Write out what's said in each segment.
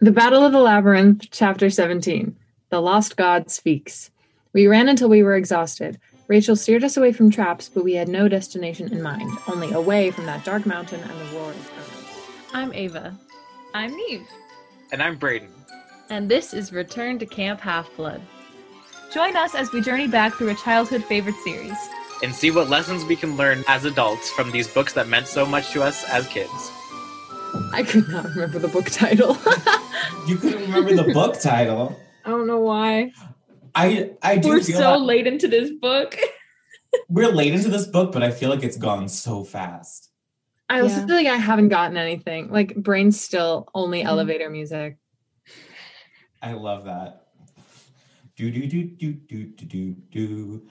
The Battle of the Labyrinth, Chapter 17. The Lost God Speaks. We ran until we were exhausted. Rachel steered us away from traps, but we had no destination in mind, only away from that dark mountain and the roar of drums. I'm Ava. I'm Neve. And I'm Braden. And this is Return to Camp Half Blood. Join us as we journey back through a childhood favorite series. And see what lessons we can learn as adults from these books that meant so much to us as kids. I could not remember the book title. You couldn't remember the book title. I don't know why. I I do We're feel so that late into this book. we're late into this book, but I feel like it's gone so fast. I also Yeah. feel like I haven't gotten anything. Like, brain's still only Mhm. elevator music. I love that. Do do do do do do do do.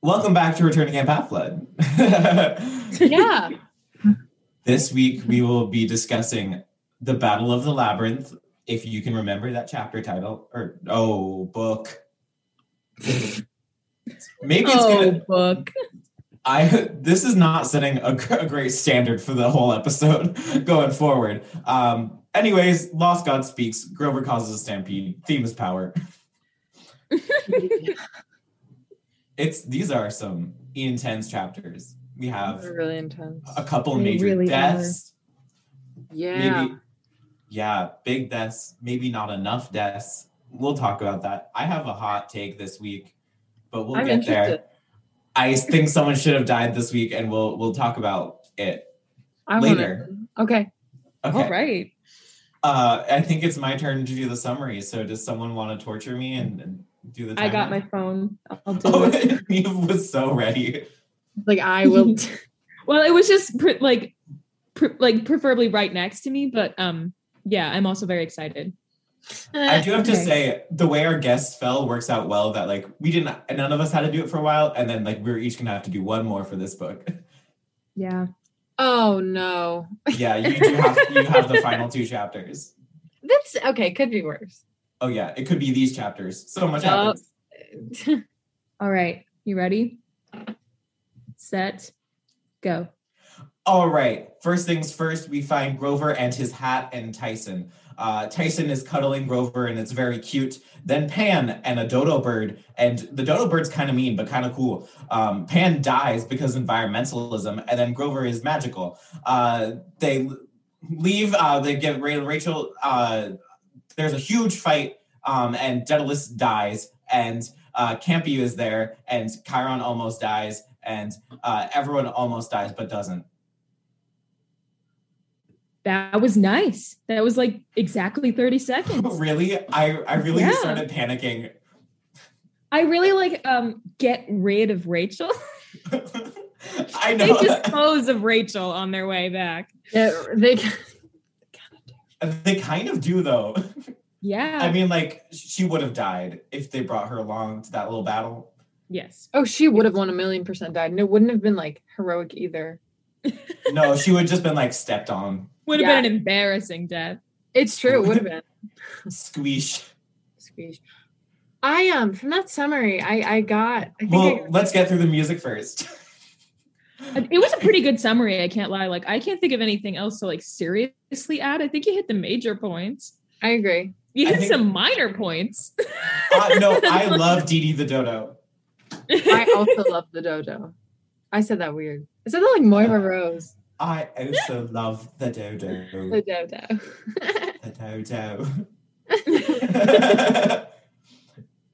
Welcome back to Returning Camp Half Blood. Yeah. This week we will be discussing the Battle of the Labyrinth. If you can remember that chapter title, or oh, book. Maybe it's Oh, gonna. book. I this is not setting a, a great standard for the whole episode going forward. Um, anyways, Lost God speaks. Grover causes a stampede. Theme is power. It's these are some intense chapters. We have really intense. a couple They major really deaths. Yeah. Maybe, yeah, big deaths. Maybe not enough deaths. We'll talk about that. I have a hot take this week, but we'll I'm get there. I think someone should have died this week, and we'll we'll talk about it I later. Wanna, okay. Okay. All right. Uh, I think it's my turn to do the summary. So, does someone want to torture me and, and do the? I got my phone. I'll do Oh, it. Neve was so ready. Like, I will. Well, it was just pre- like, pre- like preferably right next to me, but um, yeah, I'm also very excited. I do have to say the way our guests fell works out well. That like we didn't, none of us had to do it for a while, and then like we were each gonna have to do one more for this book. Yeah. oh, no. yeah, you do have you have the final two chapters. That's okay. Could be worse. Oh yeah, it could be these chapters. So much Yup. happens. All right. You ready? Set. Go. All right. First things first, we find Grover and his hat and Tyson. Uh, Tyson is cuddling Grover and it's very cute. Then Pan and a dodo bird, and the dodo bird's kind of mean but kind of cool. Um, Pan dies because environmentalism, and then Grover is magical. Uh, they leave. Uh, they get Rachel. Uh, there's a huge fight, um, and Daedalus dies, and uh, Kampe is there, and Chiron almost dies, and uh, everyone almost dies but doesn't. That was nice. That was like exactly 30 seconds. really? I I really Yeah. started panicking. I really like um get rid of Rachel. I know. they know. dispose of Rachel on their way back. Yeah, they. they kind of do though. Yeah. I mean, like she would have died if they brought her along to that little battle. Yes. Oh, she would have won a million percent died. And it wouldn't have been like heroic either. No, she would have just been like stepped on. Would have Yeah. been an embarrassing death. It's true. It would have been. Squeesh. Squeeze. I um from that summary, I I got. I think I Well, got- let's get through the music first. It was a pretty good summary, I can't lie. Like I can't think of anything else to like seriously add. I think you hit the major points. I agree. You hit think- some minor points. uh, no, I love Dee Dee the Dodo. I also love the dodo. I said that weird. I said that like Moira Rose. I also love the dodo. The dodo. The dodo.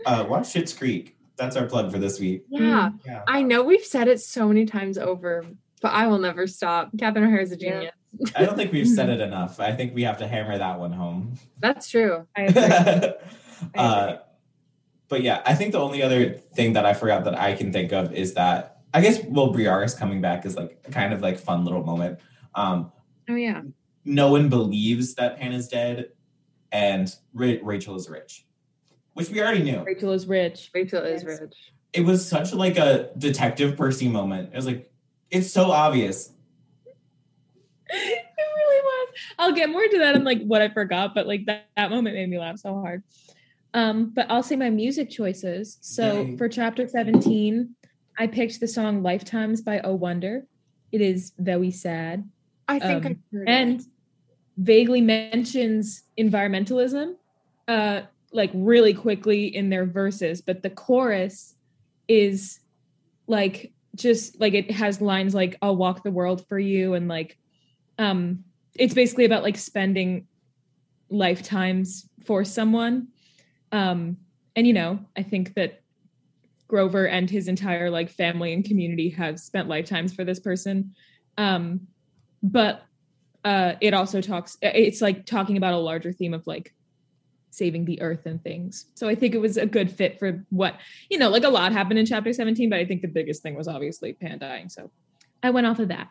uh, watch Schitt's Creek. That's our plug for this week. yeah. Yeah. I know we've said it so many times over, but I will never stop. Catherine O'Hara is a Yeah. genius. I don't think we've said it enough. I think we have to hammer that one home. That's true. I agree. uh, but yeah, I think the only other thing that I forgot that I can think of is that I guess Will Briares coming back is like kind of like fun little moment. Um, Oh yeah. no one believes that Pan is dead, and Ra- Rachel is rich, which we already knew. Rachel is rich. Rachel is Yes. rich. It was such like a detective Percy moment. It was like it's so obvious. it really was. I'll get more to that in like what I forgot, but like that, that moment made me laugh so hard. Um, but I'll say my music choices. So Yay. for chapter 17, I picked the song Lifetimes by Oh Wonder. It is very sad. I think Um, I heard it. And vaguely mentions environmentalism uh like really quickly in their verses but the chorus is like just like it has lines like I'll walk the world for you and like um it's basically about like spending lifetimes for someone um and you know I think that Grover and his entire like family and community have spent lifetimes for this person um but uh it also talks it's like talking about a larger theme of like saving the earth and things. So I think it was a good fit for what, you know, like a lot happened in chapter 17, but I think the biggest thing was obviously Pan dying. So I went off of that.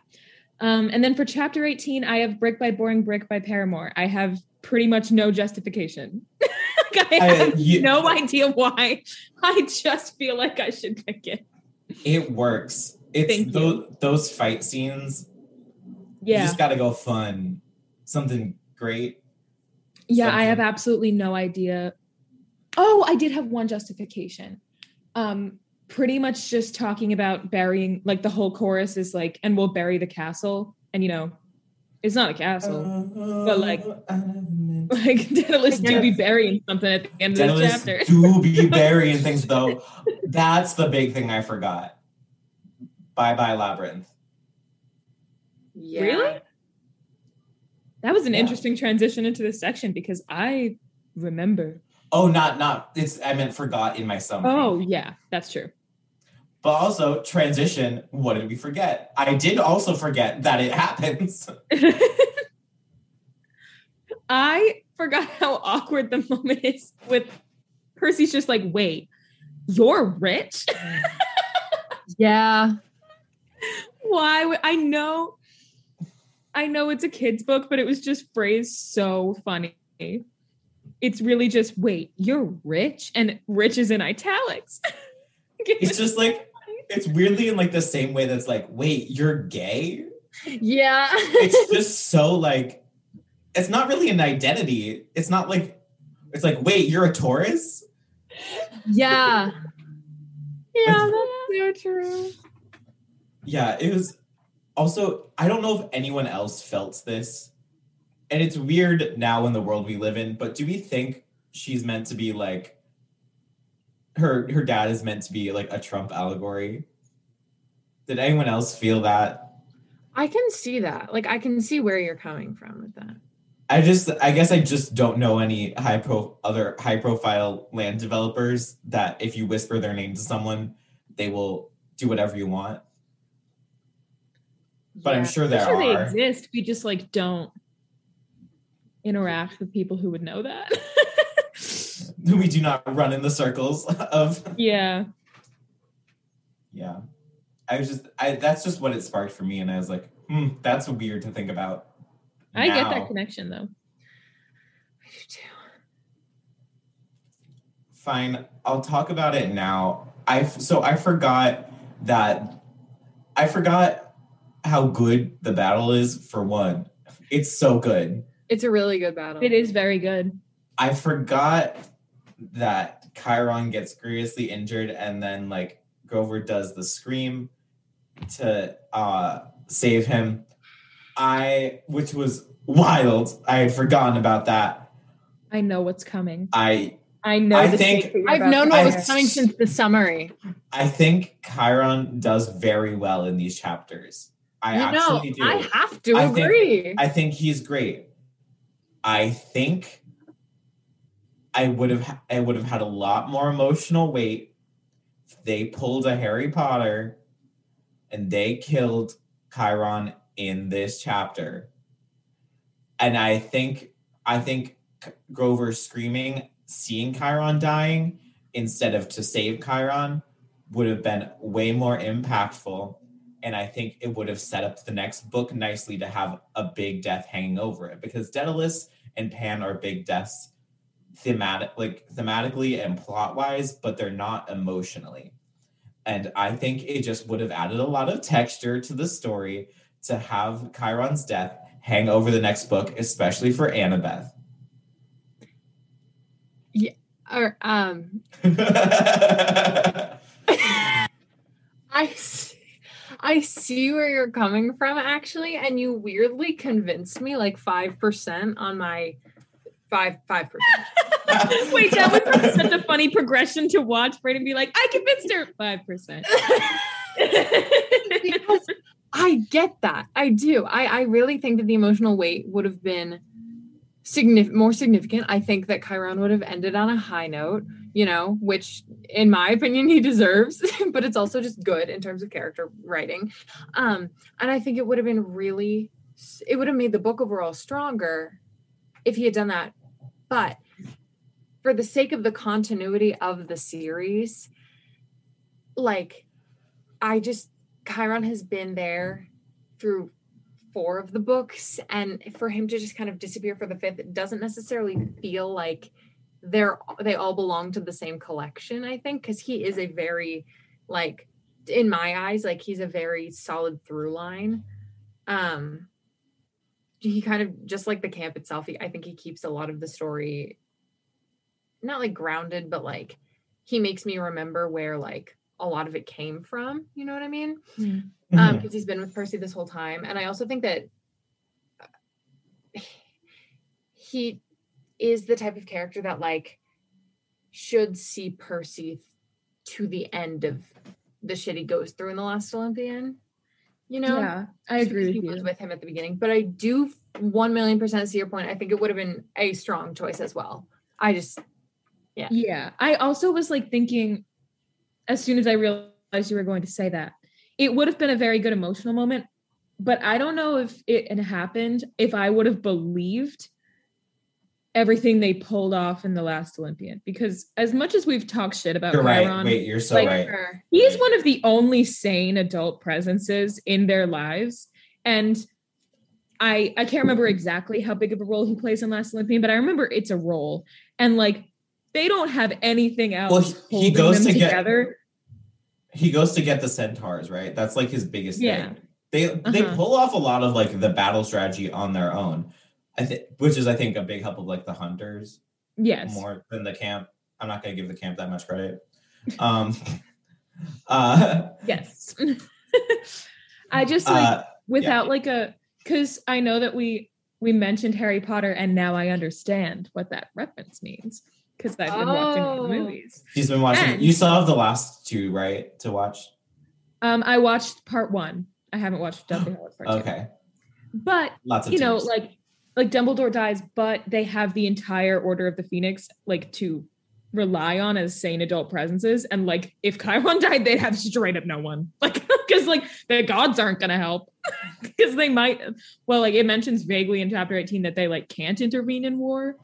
Um, and then for chapter 18, I have Brick by Boring Brick by Paramore. I have pretty much no justification. like I have I- you- no idea why. I just feel like I should pick it. It works. It's Thank you. those, those fight scenes. You Yeah. just got to go fun. Something great. Yeah, I have absolutely no idea. Oh, I did have one justification. Um, pretty much just talking about burying, like the whole chorus is like, and we'll bury the castle. And you know, it's not a castle. But, like, Like Daedalus do be burying something at the end of this Daedalus chapter. do be burying things though. That's the big thing I forgot. Bye bye labyrinth. Yeah. Really? That was an Yeah. interesting transition into this section because I remember. Oh, not not. It's I meant forgot in my summary. Oh, yeah, that's true. But also transition. What did we forget? I did also forget that it happens. I forgot how awkward the moment is with Percy's just like, wait, you're rich? Yeah. Why? would- I know, I know it's a kid's book, but it was just phrased so funny. It's really just, wait, you're rich? And rich is in italics. It's just like it's weirdly in like the same way that's like, wait, you're gay? Yeah. It's just so like it's not really an identity. It's not like it's like, wait, you're a Taurus? yeah. yeah, that's so true. Yeah, it was also I don't know if anyone else felt this. And it's weird now in the world we live in, but do we think she's meant to be like her her dad is meant to be like a Trump allegory? Did anyone else feel that? I can see that. Like I can see where you're coming from with that. I just I guess I just don't know any high pro other high profile land developers that if you whisper their name to someone, they will do whatever you want. But I'm Yeah. sure I'm there sure they are. exist. We just like don't interact with people who would know that. we do not run in the circles of yeah. yeah. I was just I that's just what it sparked for me, and I was like, hmm, that's weird to think about. I get that connection though. I do too. Fine, I'll talk about it now. I so I forgot that I forgot how good the battle is for one. It's so good. It's a really good battle. It is very good. I forgot that Chiron gets grievously injured and then like Grover does the scream to uh save him. I which was wild. I had forgotten about that. I know what's coming. I I know. I the think- shit that you're I've known what I- was coming since the summary. I think Chiron does very well in these chapters. I you know, actually do. I have to I think- agree. I think he's great. I think I would have I would have had a lot more emotional weight if they pulled a Harry Potter and they killed Chiron in this chapter. And I think I think Grover screaming, seeing Chiron dying instead of to save Chiron would have been way more impactful and I think it would have set up the next book nicely to have a big death hanging over it because Daedalus and Pan are big deaths thematic like thematically and plot wise, but they're not emotionally. And I think it just would have added a lot of texture to the story to have Chiron's death hang over the next book, especially for Annabeth. Yeah, or um i I see where you're coming from actually, and you weirdly convinced me like five percent on my five five percent. Wait, that was such a funny progression to watch. Braden be like, I convinced her five percent. Because I get that. I do. I, I really think that the emotional weight would have been signif- more significant. I think that Chiron would have ended on a high note, you know, which in my opinion he deserves, but it's also just good in terms of character writing. Um, and I think it would have been really it would have made the book overall stronger if he had done that. But for the sake of the continuity of the series, like I just Chiron has been there through four of the books, and for him to just kind of disappear for the fifth, it doesn't necessarily feel like they're they all belong to the same collection. I think because he is a very like in my eyes, like he's a very solid through line. Um, he kind of just like the camp itself. He, I think he keeps a lot of the story not like grounded, but like he makes me remember where like a lot of it came from. You know what I mean? Mm. Um, Mhm. because he's been with Percy this whole time, and I also think that uh, he is the type of character that like should see Percy to the end of the shit he goes through in the last Olympian. You know, yeah, I agree with he was with him at the beginning. But I do one million percent see your point. I think it would have been a strong choice as well. I just yeah, Yeah. I also was like thinking, as soon as I realized you were going to say that, it would have been a very good emotional moment. But I don't know if it had happened if I would have believed everything they pulled off in the last Olympian. Because as much as we've talked shit about You're right. Wait, you're so like, right. sure. he is one of the only sane adult presences in their lives and i i can't remember exactly how big of a role he plays in last olympian but i remember it's a role and like they don't have anything else Well, he- he goes to get- together He goes to get the centaurs, right? That's like his biggest Yeah. thing. They they Uh-huh. pull off a lot of like the battle strategy on their own. I think which is I think a big help of like the hunters yes more than the camp. I'm not gonna give the camp that much credit. Um uh, yes i just like uh without like a because i know that we we mentioned harry potter and now i understand what that reference means because i've been watching the Oh. movies he's been watching And- you still have the last two, right? To watch. um i watched part one i haven't watched Deathly Hallows part two. Okay. but Lots of you know like like dumbledore dies but they have the entire order of the phoenix like to rely on as sane adult presences. And like if chiron died they'd have straight up no one. Like because like the gods aren't gonna help. Because they might well like it mentions vaguely in chapter 18 that they like can't intervene in war.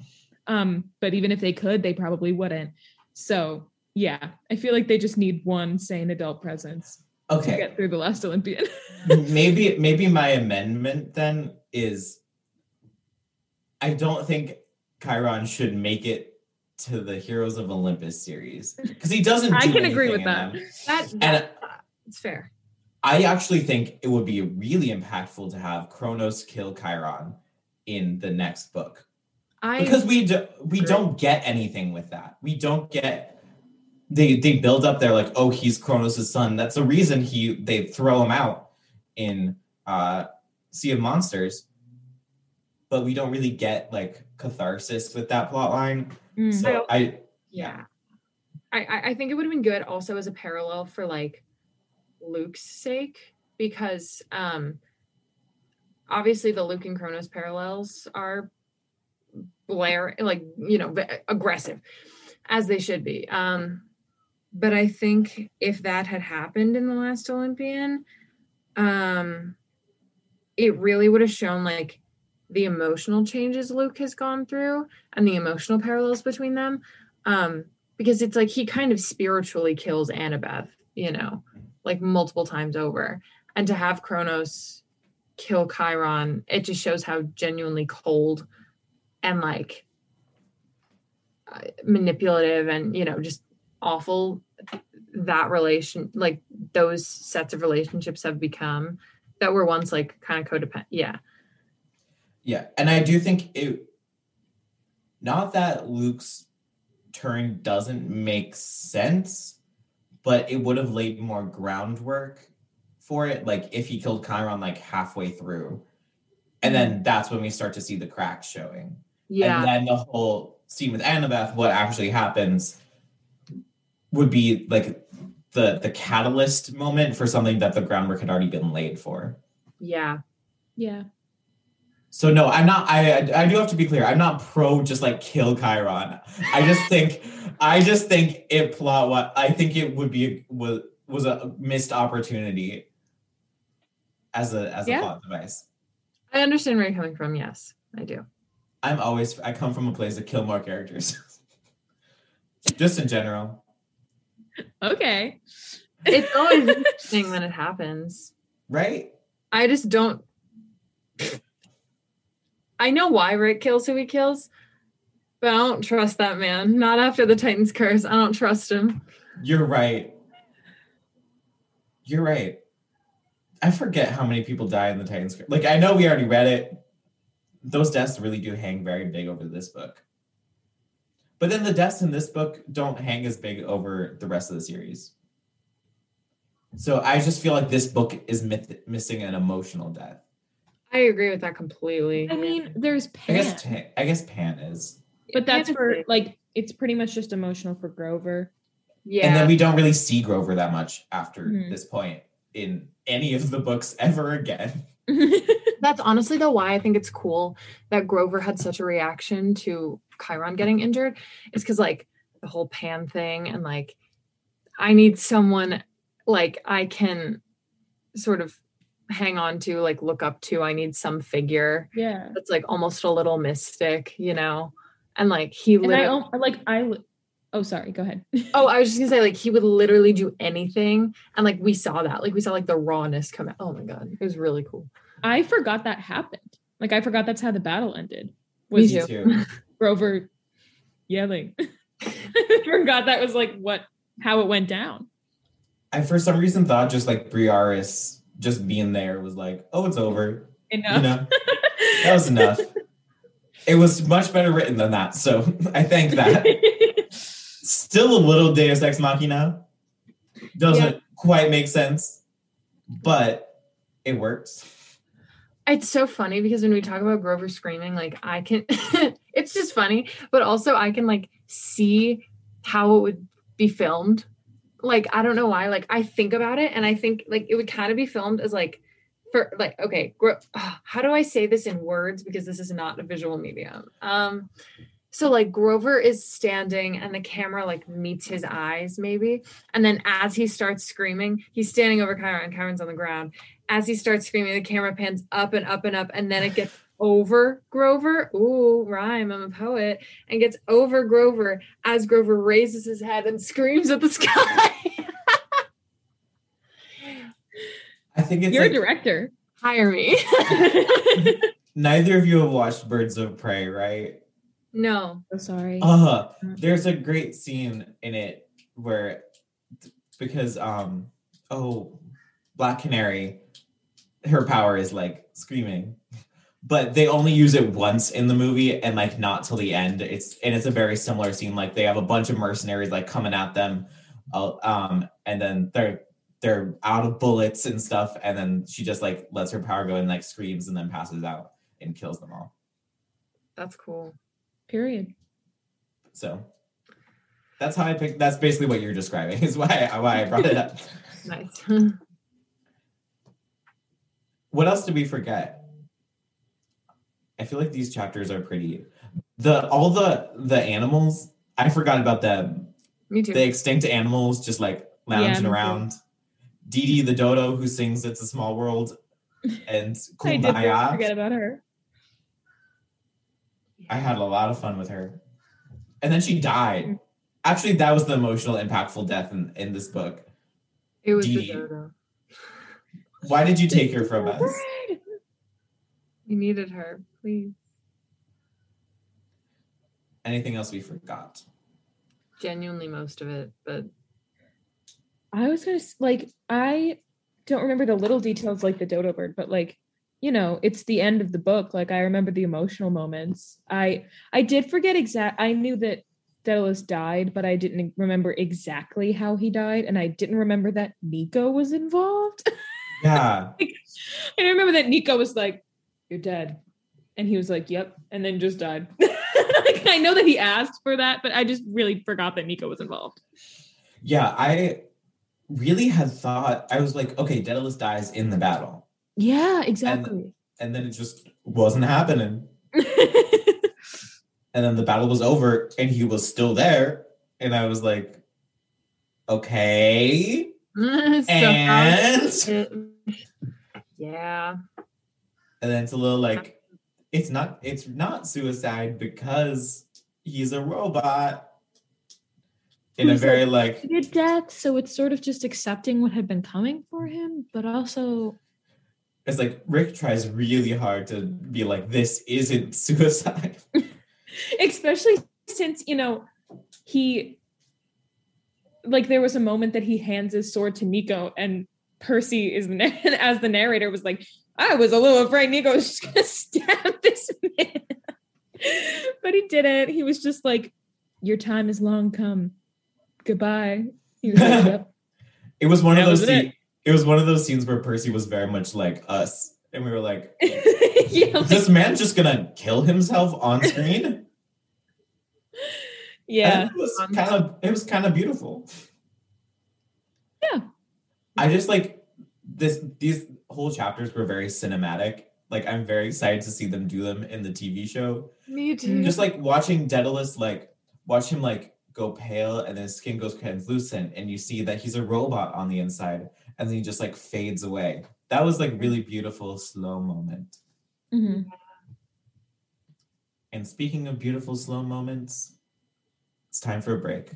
Um but even if they could they probably wouldn't. So yeah i feel like they just need one sane adult presence to okay. get through the last olympian. Maybe maybe my amendment then is I don't think Chiron should make it to the Heroes of Olympus series because he doesn't. I can agree with that. them. That, And that it's fair. I actually think it would be really impactful to have Kronos kill Chiron in the next book I because we do, we agree. don't get anything with that. We don't get they they build up. They're like, oh, he's Kronos' son. That's the reason he they throw him out in uh, Sea of Monsters. But we don't really get like catharsis with that plot line. Mm. So I yeah I, I i think it would have been good also as a parallel for like luke's sake because um obviously the luke and kronos parallels are blair like you know ve- aggressive as they should be um but i think if that had happened in the last olympian um it really would have shown like the emotional changes luke has gone through and the emotional parallels between them um because it's like he kind of spiritually kills annabeth you know like multiple times over. And to have kronos kill chiron it just shows how genuinely cold and like uh, manipulative and you know just awful that relation like those sets of relationships have become that were once like kind of codependent yeah Yeah, and I do think it not that Luke's turn doesn't make sense, but it would have laid more groundwork for it, like if he killed Chiron like halfway through. And then mm-hmm. that's when we start to see the cracks showing. Yeah. And then the whole scene with Annabeth, what actually happens would be like the the catalyst moment for something that the groundwork had already been laid for. yeah. Yeah. So no, I'm not. I I do have to be clear. I'm not pro just like kill Chiron. I just think I just think it plot what I think it would be was was a missed opportunity as a as Yeah. a plot device. I understand where you're coming from. Yes, I do. I'm always I come from a place to kill more characters. just in general, Okay. It's always interesting when it happens. right? I just don't. I know why Rick kills who he kills, but I don't trust that man. Not after the Titan's curse. I don't trust him. You're right. You're right. I forget how many people die in the Titans. Curse. Like I know we already read it. Those deaths really do hang very big over this book. But then the deaths in this book don't hang as big over the rest of the series. So I just feel like this book is myth- missing an emotional death. I agree with that completely. I mean, there's I Pan, guess Ta- I guess Pan is. but that's Pan for big. like it's pretty much just emotional for Grover. yeah. And then we don't really see Grover that much after Mhm. this point in any of the books ever again. That's honestly though why I think it's cool that Grover had such a reaction to Chiron getting injured. Is because like the whole Pan thing and like I need someone like I can sort of hang on to, like look up to. I need some figure yeah. that's like almost a little mystic, you know? And like he And I literally al- like I li- oh sorry, go ahead. Oh, I was just gonna say, like, he would literally do anything. And like we saw that. Like we saw like the rawness come out. Oh my god. It was really cool. I forgot that happened. Like I forgot that's how the battle ended. Me Was too. too. Grover yelling. I forgot that was like what how it went down. I for some reason thought just like Briares just being there was like, oh, it's over. Enough. You know, that was enough. it was much better written than that. So I thank that. Still a little Deus Ex Machina. Doesn't quite make sense, but it works. It's so funny because when we talk about Grover screaming, like I can it's just funny, but also I can like see how it would be filmed. Like I don't know why. Like I think about it and I think like it would kind of be filmed as like for like okay, Gro- ah, how do I say this in words because this is not a visual medium. Um so like Grover is standing and the camera like meets his eyes maybe and then as he starts screaming, he's standing over and Chiron's on the ground as he starts screaming, the camera pans up and up and up, and then it gets over Grover. Ooh, rhyme, I'm a poet. And gets over Grover as Grover raises his head and screams at the sky. I think it's You're like a director. Hire me. neither of you have watched Birds of Prey, right? no. so sorry. Uh, there's a great scene in it where because um oh Black Canary her power is like screaming. But they only use it once in the movie and like not till the end. It's and it's a very similar scene. Like they have a bunch of mercenaries like coming at them, uh, um, and then they're they're out of bullets and stuff, and then she just like lets her power go and like screams and then passes out and kills them all. That's cool. Period. So that's how I picked. That's basically what you're describing. Is why why I brought it up. Nice. What else did we forget? I feel like these chapters are pretty. The all the the animals. I forgot about them. Me too. The extinct animals just like Yeah, lounging too. around. Dee Dee the dodo who sings "It's a Small World" and I did Kumbaya. forget about her. I had a lot of fun with her. And then she died. Mm. Actually, that was the emotional, impactful death in, in this book. it was the Dee. dodo. Why did you take her from us? We needed her. Please. Anything else we forgot? Genuinely most of it, but I was gonna like I don't remember the little details like the dodo bird, but like you know, it's the end of the book. Like I remember the emotional moments. I I did forget exact. I knew that Daedalus died, but I didn't remember exactly how he died, and I didn't remember that Nico was involved. Yeah. I remember that Nico was like, "You're dead," and he was like, "Yep," and then just died. like, I know that he asked for that, but I just really forgot that Nico was involved. Yeah, I really had thought I was like, okay, Daedalus dies in the battle. Yeah, exactly. And then it just wasn't happening. And then the battle was over and he was still there. And I was like, okay. so And yeah. And then it's a little like uh-huh. it's not it's not suicide because he's a robot. In a very like death, so it's sort of just accepting what had been coming for him, but also it's like Rick tries really hard to be like, this isn't suicide. especially since you know he like there was a moment that he hands his sword to Nico and Percy is as the narrator was like I was a little afraid Nico was just gonna stab this man but he didn't he was just like your time is long come goodbye he was like It was one That of those was it. scenes, it was one of those scenes where Percy was very much like us. And we were like, yeah, like- this man just gonna kill himself on screen? yeah And it was kind of it was kind of beautiful. Yeah. I just like this these whole chapters were very cinematic. Like I'm very excited to see them do them in the TV show. Me too. Just like watching Daedalus like watch him like go pale and then his skin goes translucent and you see that he's a robot on the inside and then he just like fades away. That was like really beautiful slow moment. Mhm. And speaking of beautiful slow moments, it's time for a break.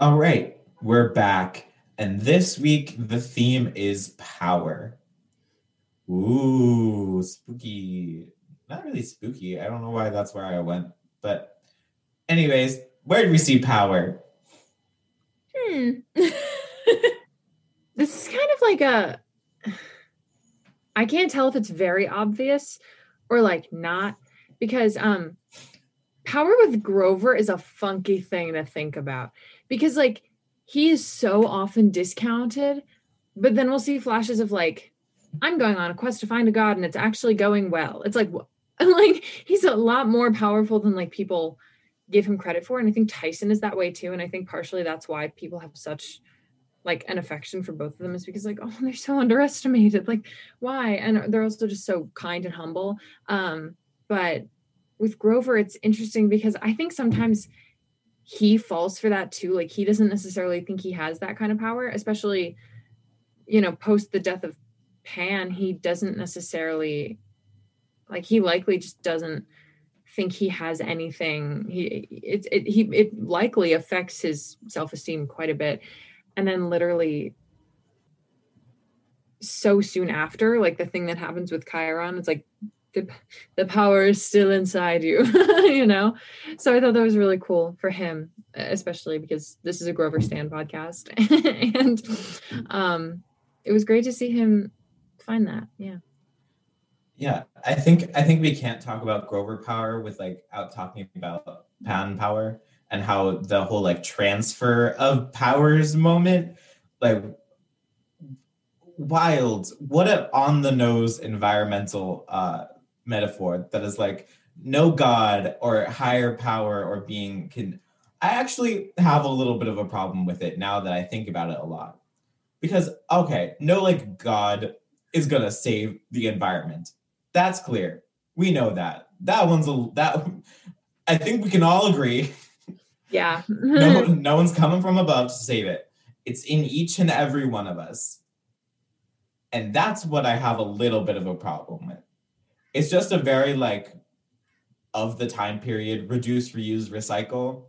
All right, we're back. And this week, the theme is power. Ooh, spooky. Not really spooky. I don't know why that's where I went. But, anyways, where did we see power? Hmm. this is kind of like a I can't tell if it's very obvious or like not because um power with Grover is a funky thing to think about because like he is so often discounted but then we'll see flashes of like I'm going on a quest to find a god and it's actually going well. It's like like he's a lot more powerful than like people give him credit for and I think Tyson is that way too and I think partially that's why people have such like an affection for both of them is because like oh they're so underestimated like why and they're also just so kind and humble um but with grover it's interesting because i think sometimes he falls for that too. Like he doesn't necessarily think he has that kind of power especially you know post the death of pan he doesn't necessarily like he likely just doesn't think he has anything. He it, it he it likely affects his self-esteem quite a bit. And then literally so soon after like the thing that happens with chiron it's like the, the power is still inside you you know? So i thought that was really cool for him especially because this is a grover stand podcast. And um it was great to see him find that yeah. Yeah, I think I think we can't talk about Grover power with like out talking about Pan power and how the whole like transfer of powers moment, like wild. What a on the nose environmental uh, metaphor that is like no god or higher power or being can I actually have a little bit of a problem with it now that I think about it a lot. Because, okay, no, like, God is going to save the environment. That's clear. We know that. That one's a, that, I think we can all agree. Yeah. No, no one's coming from above to save it. It's in each and every one of us. And that's what I have a little bit of a problem with. It's just a very, like, of the time period, reduce, reuse, recycle,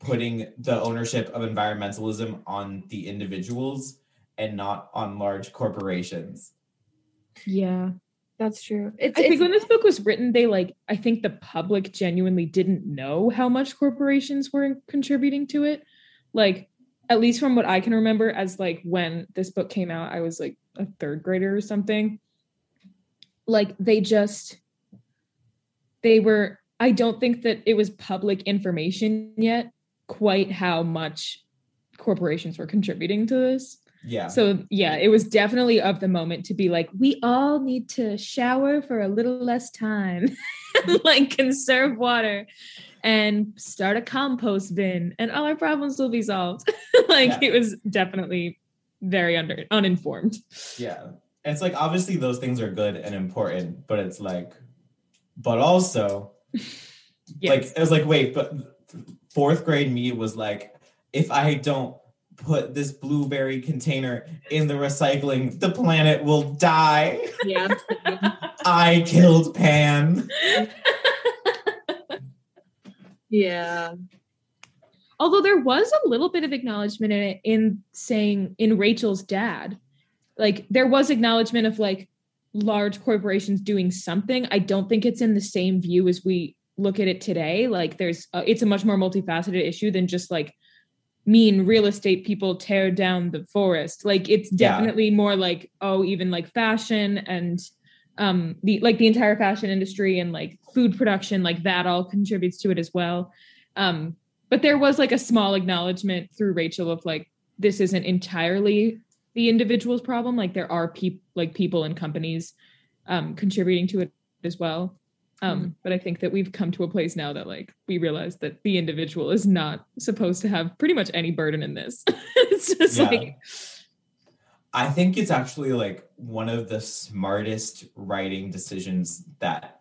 putting the ownership of environmentalism on the individuals and not on large corporations. Yeah. That's true. It's, I think when this book was written, they like, I think the public genuinely didn't know how much corporations were contributing to it. Like, at least from what I can remember, as like when this book came out, I was like a third grader or something. Like, they just, they were, I don't think that it was public information yet quite how much corporations were contributing to this. Yeah. So yeah, it was definitely of the moment to be like, we all need to shower for a little less time, like conserve water and start a compost bin and all our problems will be solved. like Yeah. it was definitely very under uninformed. Yeah. It's like obviously those things are good and important, but it's like, but also, like, it was like, wait, but fourth grade me was like, if I don't put this blueberry container in the recycling, the planet will die. yeah. I killed Pan. Yeah. Although there was a little bit of acknowledgement in it in saying in Rachel's dad, like there was acknowledgement of like large corporations doing something. I don't think it's in the same view as we look at it today. Like there's, uh, it's a much more multifaceted issue than just like mean real estate people tear down the forest. Like it's Yeah. definitely more like oh, even like fashion and um the like the entire fashion industry and like food production like that all contributes to it as well um but there was like a small acknowledgement through rachel of like this isn't entirely the individual's problem like there are people like people and companies um contributing to it as well um but i think that we've come to a place now that like we realize that the individual is not supposed to have pretty much any burden in this it's just Yeah. like I think it's actually like one of the smartest writing decisions that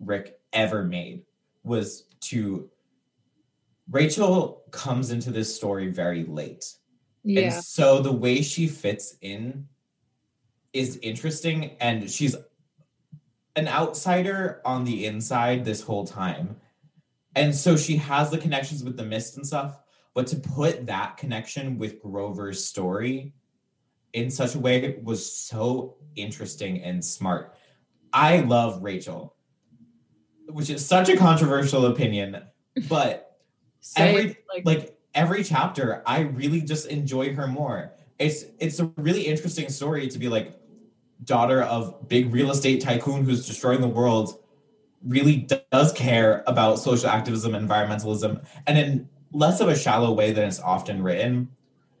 Rick ever made was to Rachel comes into this story very late. Yeah. And so the way she fits in is interesting and she's an outsider on the inside this whole time. And so she has the connections with the mist and stuff, but to put that connection with Grover's story in such a way was so interesting and smart. I love Rachel, which is such a controversial opinion, but every- like, like every chapter i really just enjoy her more. It's it's a really interesting story to be like daughter of big real estate tycoon who's destroying the world really does care about social activism environmentalism and in less of a shallow way than it's often written.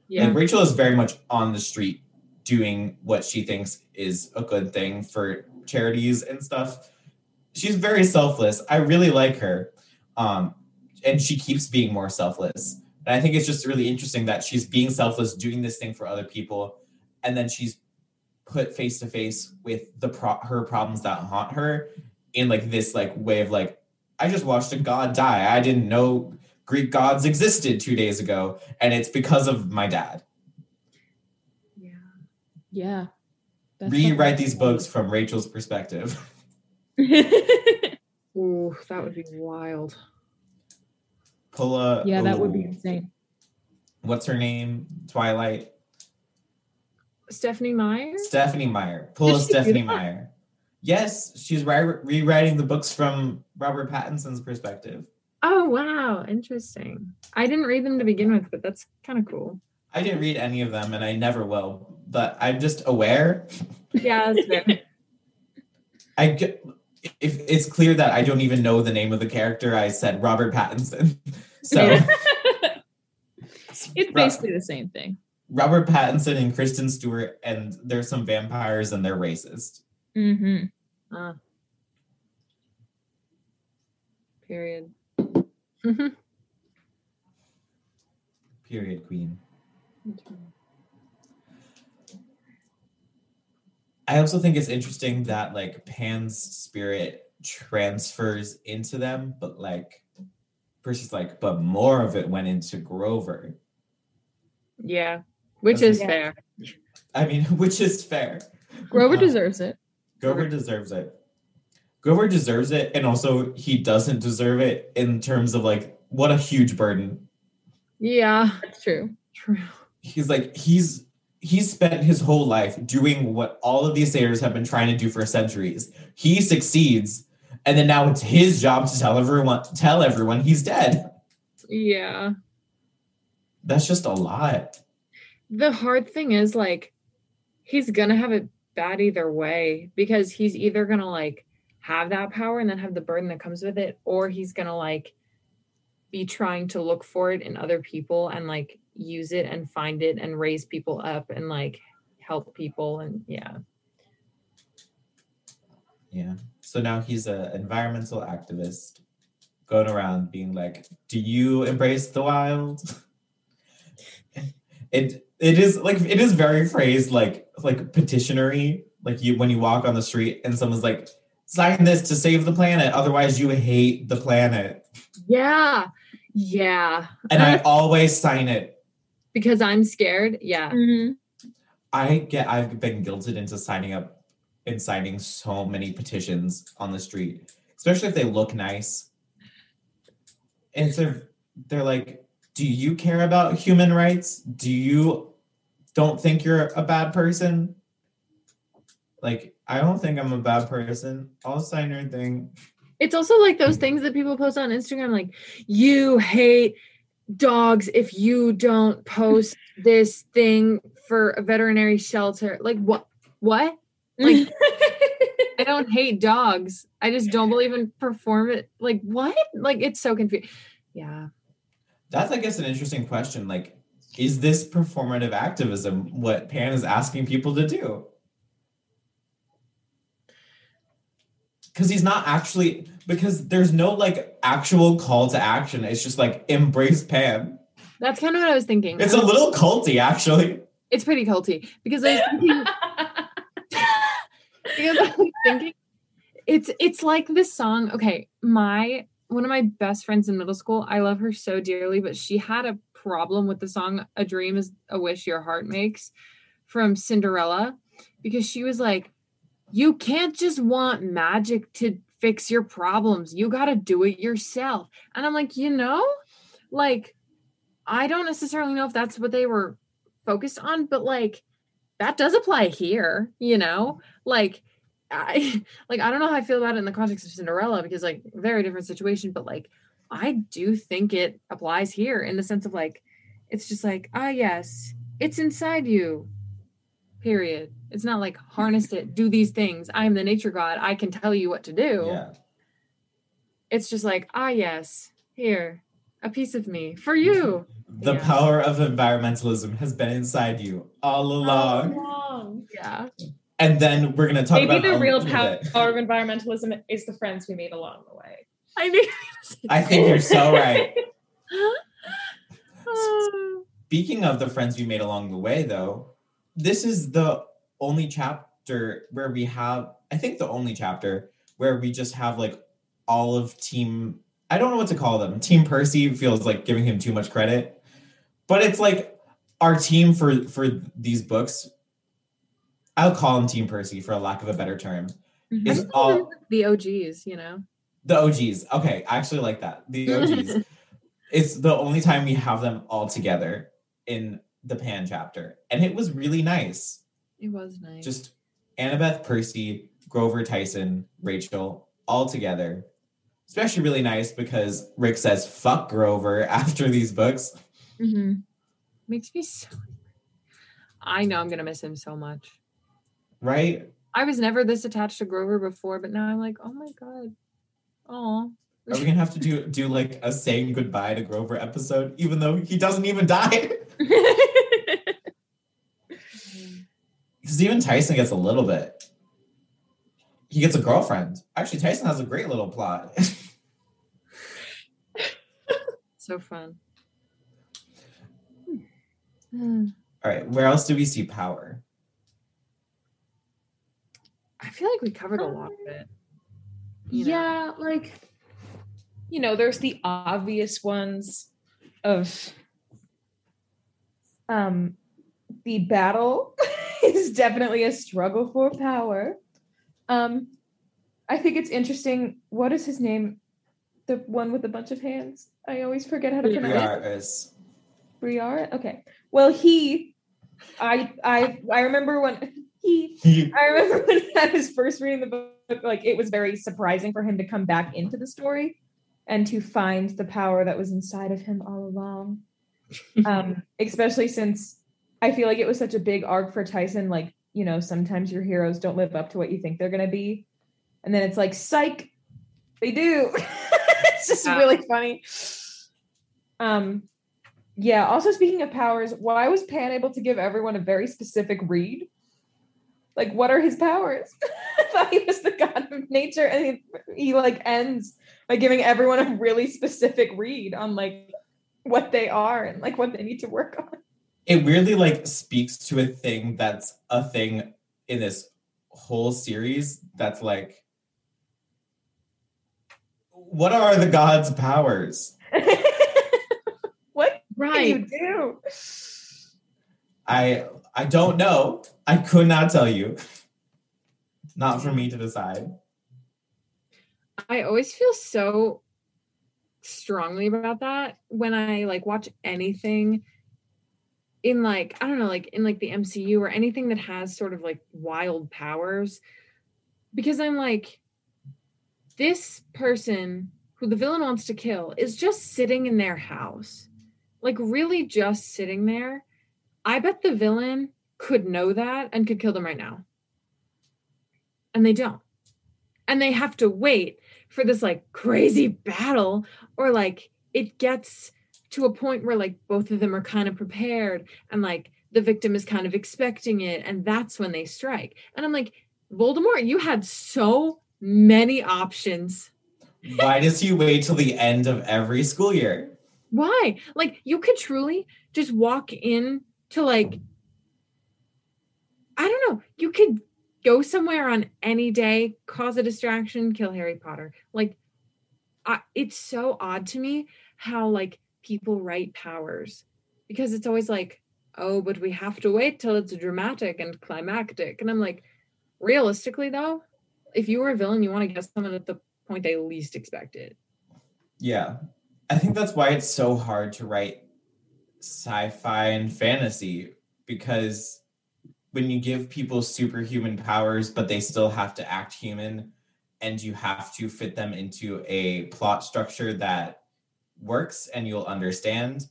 Yeah. like rachel is very much on the street doing what she thinks is a good thing for charities and stuff. She's very selfless. I really like her. Um and she keeps being more selfless and i think it's just really interesting that she's being selfless doing this thing for other people and then she's put face to face with the pro- her problems that haunt her in like this like way of like i just watched a god die. I didn't know greek gods existed two days ago and it's because of my dad. Yeah. yeah. That's rewrite these books from rachel's perspective. Ooh, that would be wild. Yeah that would be insane what's her name twilight Stephenie Meyer? Stephenie Meyer. Pull a Did she do Stephenie? Meyer. Yes, she's ri- rewriting the books from Robert Pattinson's perspective. Oh, wow. Interesting. I didn't read them to begin with, but that's kind of cool. I didn't read any of them and I never will, but I'm just aware. Yeah, that's fair. I get, if it's clear that I don't even know the name of the character, I said Robert Pattinson. So Yeah. it's Ro- basically the same thing Robert Pattinson and Kristen Stewart, and there's some vampires and they're racist. mm-hmm. Uh, period. Period, queen. I also think it's interesting that like Pan's spirit transfers into them, but like Percy's like, but more of it went into Grover. Yeah, which is like- fair. I mean, which is fair. Grover Uh, deserves it. Grover deserves it. Grover deserves it, and also he doesn't deserve it in terms of like what a huge burden. Yeah, That's true. true. He's like he's he's spent his whole life doing what all of these satyrs have been trying to do for centuries. He succeeds, and then now it's his job to tell everyone tell everyone he's dead. Yeah. That's just a lot. The hard thing is like he's gonna have it bad either way because he's either gonna like have that power and then have the burden that comes with it, or he's gonna like be trying to look for it in other people and like use it and find it and raise people up and like help people and yeah. Yeah. So now he's an environmental activist going around being like, "Do you embrace the wild?" it it is like it is very phrased like like petitionary. Like you when you walk on the street and someone's like, "Sign this to save the planet, otherwise you hate the planet." Yeah. Yeah. And I always sign it. Because I'm scared. Yeah. Mhm. I get I've been guilted into signing up and signing so many petitions on the street, especially if they look nice. And so they're like, "Do you care about human rights? Do you don't think you're a bad person?" Like, I don't think I'm a bad person. I'll sign your thing. It's also like those things that people post on Instagram, like, you hate dogs if you don't post this thing for a veterinary shelter. Like, what? What? Like, I don't hate dogs. I just don't believe in perform it. Like, what? Like, it's so confusing. Yeah. That's, I guess, an interesting question. Like, is this performative activism what Pan is asking people to do? Because he's not actually, because there's no like actual call to action. It's just like embrace Pan. That's kind of what I was thinking. It's a little culty, actually. it's pretty culty because I was thinking because I was thinking it's it's like this song. Okay, my one of my best friends in middle school, I love her so dearly, but she had a problem with the song A Dream is a Wish Your Heart Makes from Cinderella because she was like, You can't just want magic to fix your problems. You got to do it yourself. And I'm like, You know, like, I don't necessarily know if that's what they were focused on, but like, that does apply here, you know? Like, I like I don't know how I feel about it in the context of Cinderella because like very different situation, but like I do think it applies here in the sense of like it's just like ah yes, it's inside you. Period. It's not like harness it, do these things. I am the nature god. I can tell you what to do. Yeah. It's just like ah yes, here, a piece of me for you. The Yeah. power of environmentalism has been inside you all along. Long. Yeah. And then we're going to talk Maybe about the real power of environmentalism is the friends we made along the way. I knew. I think you're so right. Speaking of the friends we made along the way, though, this is the only chapter where we have, I think, the only chapter where we just have like all of Team, I don't know what to call them. Team Percy feels like giving him too much credit, but it's like our team for for these books. I'll call him Team Percy for a lack of a better term. Mhm. Is all the OGs, you know. the OGs. Okay, I actually like that. The OGs. it's the only time we have them all together in the Pan chapter. And it was really nice. It was nice. Just Annabeth, Percy, Grover, Tyson, Rachel, all together. Especially really nice because Rick says fuck Grover after these books. Mm-hmm. makes me so I know I'm gonna miss him so much. Right? I was never this attached to Grover before, but now I'm like, oh my god. Oh. Are we gonna have to do do like a saying goodbye to Grover episode, even though he doesn't even die? Because even Tyson gets a little bit. He gets a girlfriend. Actually, Tyson has a great little plot. So fun. Hmm. All right, where else do we see power? I feel like we covered a lot of it. you know? yeah, like you know, there's the obvious ones of um the battle is definitely a struggle for power. Um I think it's interesting. What is his name? The one with a bunch of hands. I always forget how to pronounce it. Briares. Briar. Okay. Well, he, I, I, I remember when he I remember when I was first reading the book, like it was very surprising for him to come back into the story and to find the power that was inside of him all along. Um, especially since I feel like it was such a big arc for Tyson. Like, you know, sometimes your heroes don't live up to what you think they're going to be. And then it's like, psych, they do. it's just Yeah. really funny. Um, yeah. Also, speaking of powers, why was Pan able to give everyone a very specific read? Like, what are his powers? I thought he was the god of nature, and he, he like ends by giving everyone a really specific read on like what they are and like what they need to work on. it weirdly like speaks to a thing that's a thing in this whole series that's like what are the gods powers what Right. can you do? i i don't know i could not tell you. Not for me to decide. I always feel so strongly about that when I like watch anything in like I don't know like in like the MCU or anything that has sort of like wild powers. Because I'm like this person who the villain wants to kill is just sitting in their house. Like really just sitting there. I bet the villain could know that and could kill them right now. And they don't. And they have to wait for this like crazy battle or like it gets to a point where like both of them are kind of prepared and like the victim is kind of expecting it and that's when they strike. And i'm like voldemort you had so many options. Why does he wait till the end of every school year? Why? Like you could truly just walk in to like i don't know you could go somewhere on any day cause a distraction kill harry potter like I, it's so odd to me how like people write powers because it's always like oh but we have to wait till it's dramatic and climactic and i'm like realistically though if you were a villain you want to get someone at the point they least expected it. Yeah. I think that's why it's so hard to write sci-fi and fantasy because when you give people superhuman powers but they still have to act human and you have to fit them into a plot structure that works and you'll understand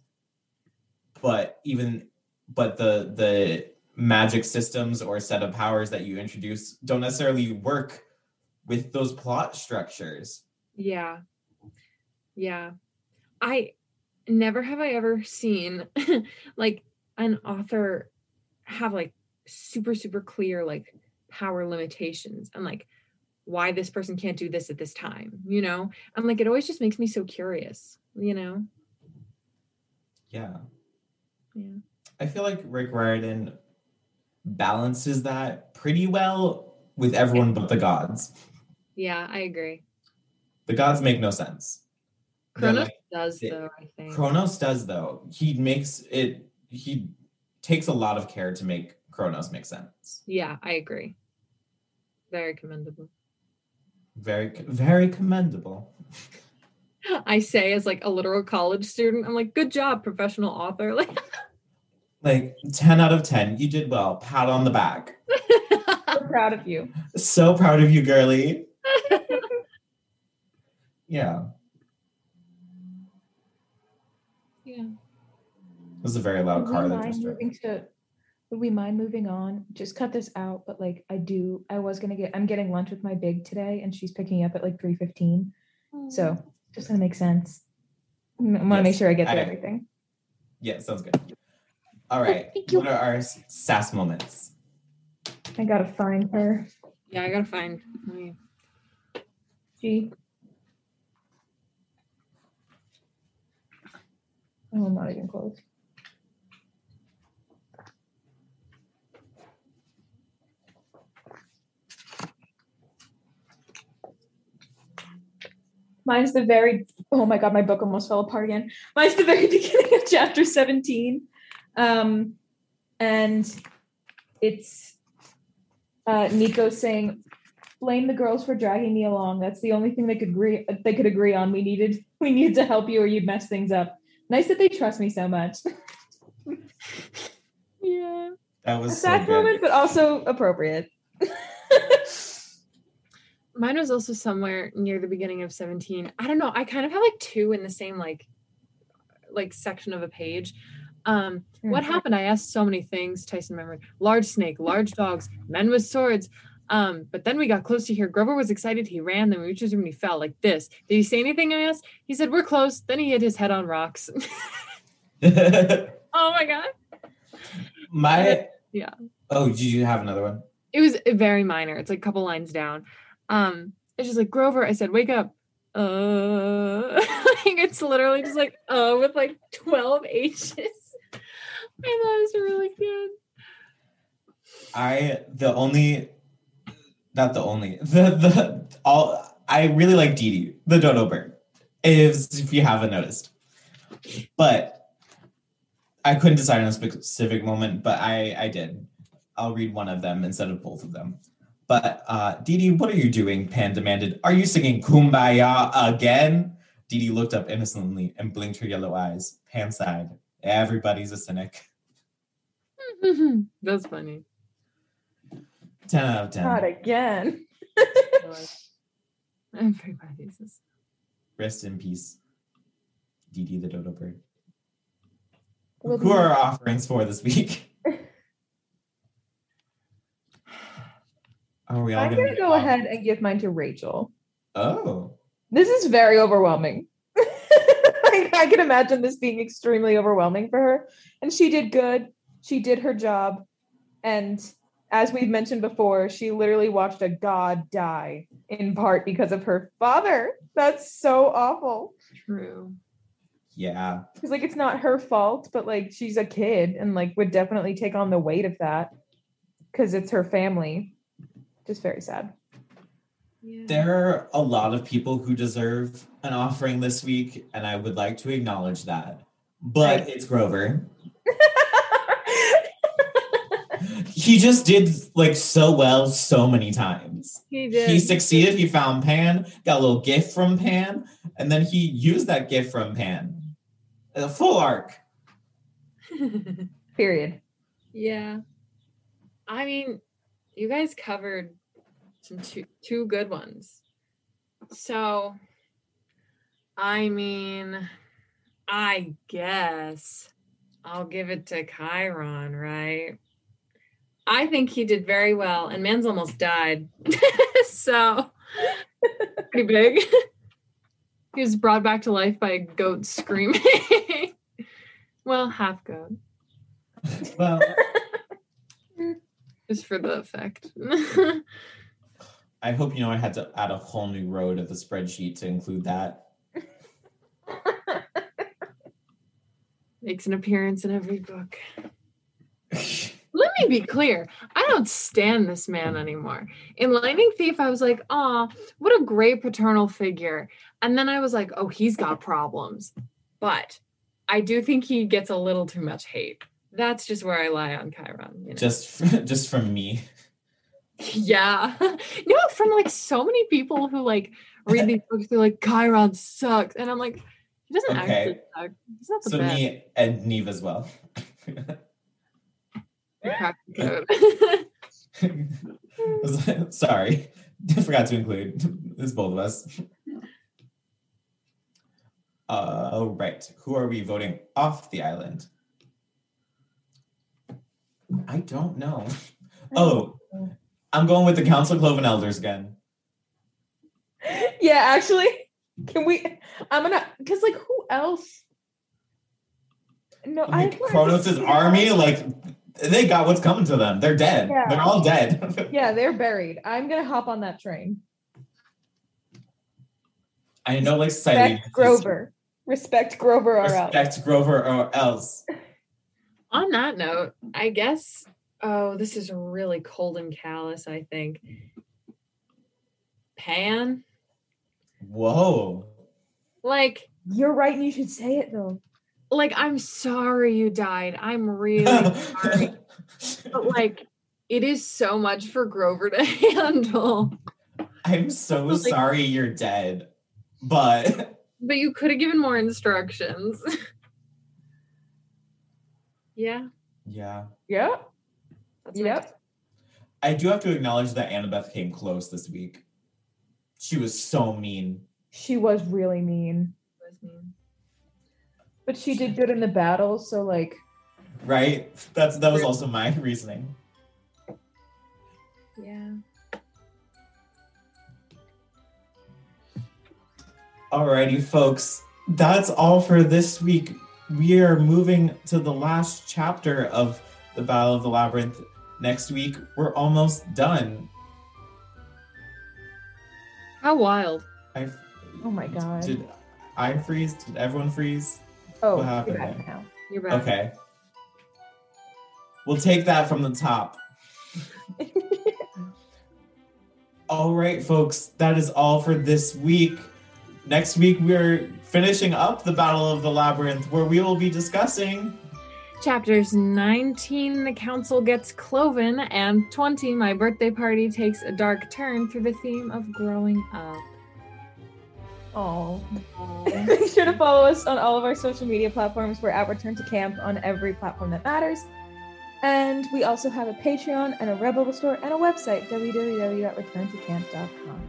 but even but the the magic systems or set of powers that you introduce don't necessarily work with those plot structures Yeah. Yeah. I never have I ever seen like an author have like super super clear like power limitations and like why this person can't do this at this time, you know? I'm like it always just makes me so curious, you know? yeah Yeah. I feel like Rick Riordan balances that pretty well with everyone but the gods. Yeah, I agree. The gods make no sense. Kronos like- does they- though, I think. Kronos does though. He makes it he takes a lot of care to make Kronos make sense. yeah, I agree. Very commendable. Very very commendable. I say as like a literal college student, I'm like, good job, professional author. Like Like 10 out of 10. You did well. Pat on the back. So proud of you. So proud of you, girly. Yeah. yeah. It was a very loud car that mind just drove. to? Would we mind moving on? Just cut this out. But like, I do. I was gonna get. I'm getting lunch with my big today, and she's picking me up at like three fifteen. So just gonna make sense. I want to make sure I get through I- everything. Yeah, sounds good. All right. thank you. What are our s- sass moments? I gotta find her. Yeah, I gotta find. my- She. Oh, I'm not even close. Mine's the very oh my god, my book almost fell apart again. Mine's the very beginning of chapter 17. Um and it's uh Nico saying, blame the girls for dragging me along. That's the only thing they could agree they could agree on. We needed we needed to help you or you'd mess things up. Nice that they trust me so much. Yeah. That was so sad good. moment, but also appropriate. Mine was also somewhere near the beginning of 17. I don't know. I kind of have like two in the same like like section of a page. Um, what happened? I asked so many things. Tyson remembered. Large snake, large dogs, men with swords. Um, but then we got close to here. Grover was excited. He ran. Then we reached his room and he fell like this. Did he say anything? I asked. He said, "We're close." Then he hit his head on rocks. oh my god! My Yeah. Oh, did you have another one? It was very minor. It's like a couple lines down. Um, it's just like Grover. I said, "Wake up." Uh, like it's literally just like uh with like twelve H's. I thought it was really good. I the only not the only the the all I really like Dee Dee, the dodo bird. If if you haven't noticed. But I couldn't decide on a specific moment, but I I did. I'll read one of them instead of both of them. But uh Dee Dee, what are you doing? Pan demanded. Are you singing Kumbaya again? Dee Dee looked up innocently and blinked her yellow eyes. Pan sighed. Everybody's a cynic. That's funny. 10 out of 10. Not again. Everybody's. just- Rest in peace, Dee Dee the dodo bird. Will Who are our offerings for this week? Are we all I'm gonna gonna go off? ahead and give mine to Rachel. Oh, This is very overwhelming. I, I can imagine this being extremely overwhelming for her. And she did good. She did her job. And as we've mentioned before, she literally watched a god die in part because of her father. That's so awful. True. yeah. Because like it's not her fault, but like she's a kid and like would definitely take on the weight of that because it's her family. Just very sad. Yeah. There are a lot of people who deserve an offering this week, and I would like to acknowledge that. But Right. it's Grover. He just did like so well so many times. He did. He succeeded. He found Pan, got a little gift from Pan, and then he used that gift from Pan. A full arc. Period. yeah. I mean, you guys covered some two two good ones. So, I mean, I guess I'll give it to Chiron, right? I think he did very well, and man's almost died. so, pretty big. he was brought back to life by a goat screaming. well, half goat, Well, just for the effect. I hope you know I had to add a whole new row to the spreadsheet to include that. Makes an appearance in every book. Let me be clear. I don't stand this man anymore. In Lightning Thief, I was like, oh, what a great paternal figure. And then I was like, oh, he's got problems. But I do think he gets a little too much hate. That's just where I lie on Chiron. You know? just just from me. yeah. no, from like so many people who like read these books, they're like, Chiron sucks. And I'm like, he doesn't Okay. actually suck. He's not the So best. me and Neve as well. I cracked the code. Sorry, I forgot to include. It's both of us. Uh, all right, who are we voting off the island? I don't know. Oh, I'm going with the Council of Cloven Elders again. yeah, actually, can we? I'm gonna because like who else? No, I Like Kronos' army, like they got what's coming to them. They're dead. Yeah. They're all dead. Yeah, they're buried. I'm gonna hop on that train. I know, like. Respect Grover. Respect Grover or else. Respect Grover or else. On that note, I guess. Oh, this is really cold and callous. I think. Pan. Whoa. like You're right, and you should say it though. like I'm sorry you died. I'm really sorry. But like it is so much for Grover to handle. I'm so Like- sorry you're dead. But But you could have given more instructions. Yeah. yeah. Yeah. That's Yep. I do have to acknowledge that Annabeth came close this week. She was so mean. She was really mean, mean. but she did good in the battle. So like, Right? That's that was also my reasoning. Yeah. Alrighty, folks. That's all for this week. We are moving to the last chapter of the Battle of the Labyrinth. Next week, we're almost done. How wild. I oh my god. did I freeze? Did everyone freeze? oh, what you're back now. You're back. Okay. We'll take that from the top. all right, folks, that is all for this week. Next week, we're finishing up the Battle of the Labyrinth, where we will be discussing. Chapters 19 The Council Gets Cloven, and 20 My Birthday Party Takes a Dark Turn through the theme of growing up. Oh. Make sure to follow us on all of our social media platforms. We're at Return to Camp on every platform that matters. And we also have a Patreon and a Rebel store and a website, www.returntocamp.com.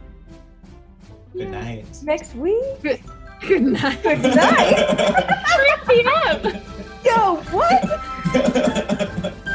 Good night. Next week, Good, good night. good night. 3 p.m. Yo, what?